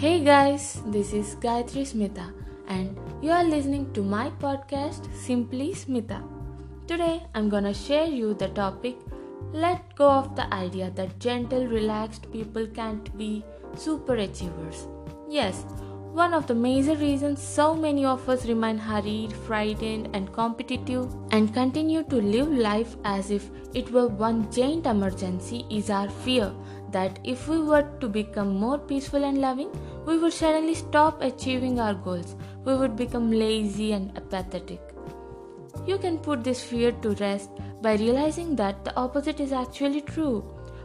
Hey guys, this is Gayatri Smita, and you are listening to my podcast Simply Smita. Today I'm gonna share you the topic let go of the idea that gentle, relaxed people can't be super achievers. Yes, one of the major reasons so many of us remain hurried, frightened, and competitive and continue to live life as if it were one giant emergency is our fear that if we were to become more peaceful and loving, we would suddenly stop achieving our goals. We would become lazy and apathetic. You can put this fear to rest by realizing that the opposite is actually true.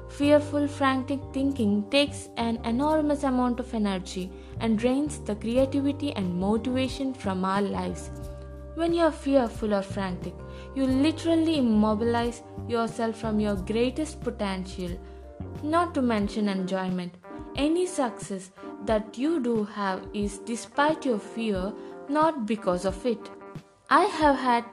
Fearful, frantic thinking takes an enormous amount of energy and drains the creativity and motivation from our lives. When you are fearful or frantic, you literally immobilize yourself from your greatest potential, not to mention enjoyment. Any success that you do have is despite your fear, not because of it. I have had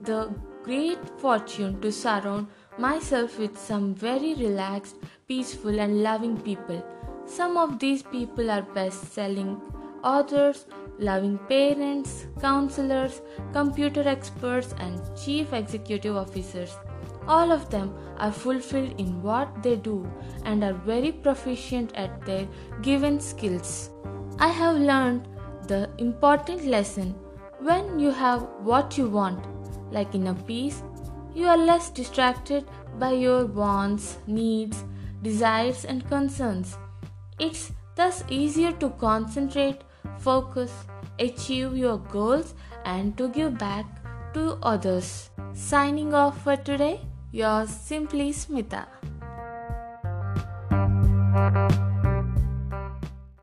the great fortune to surround myself with some very relaxed, peaceful, and loving people. Some of these people are best selling authors, loving parents, counselors, computer experts, and chief executive officers. All of them are fulfilled in what they do and are very proficient at their given skills. I have learned the important lesson when you have what you want, like in a piece, you are less distracted by your wants, needs, desires, and concerns. It's thus easier to concentrate, focus, achieve your goals, and to give back to others. Signing off for today, yours simply Smita.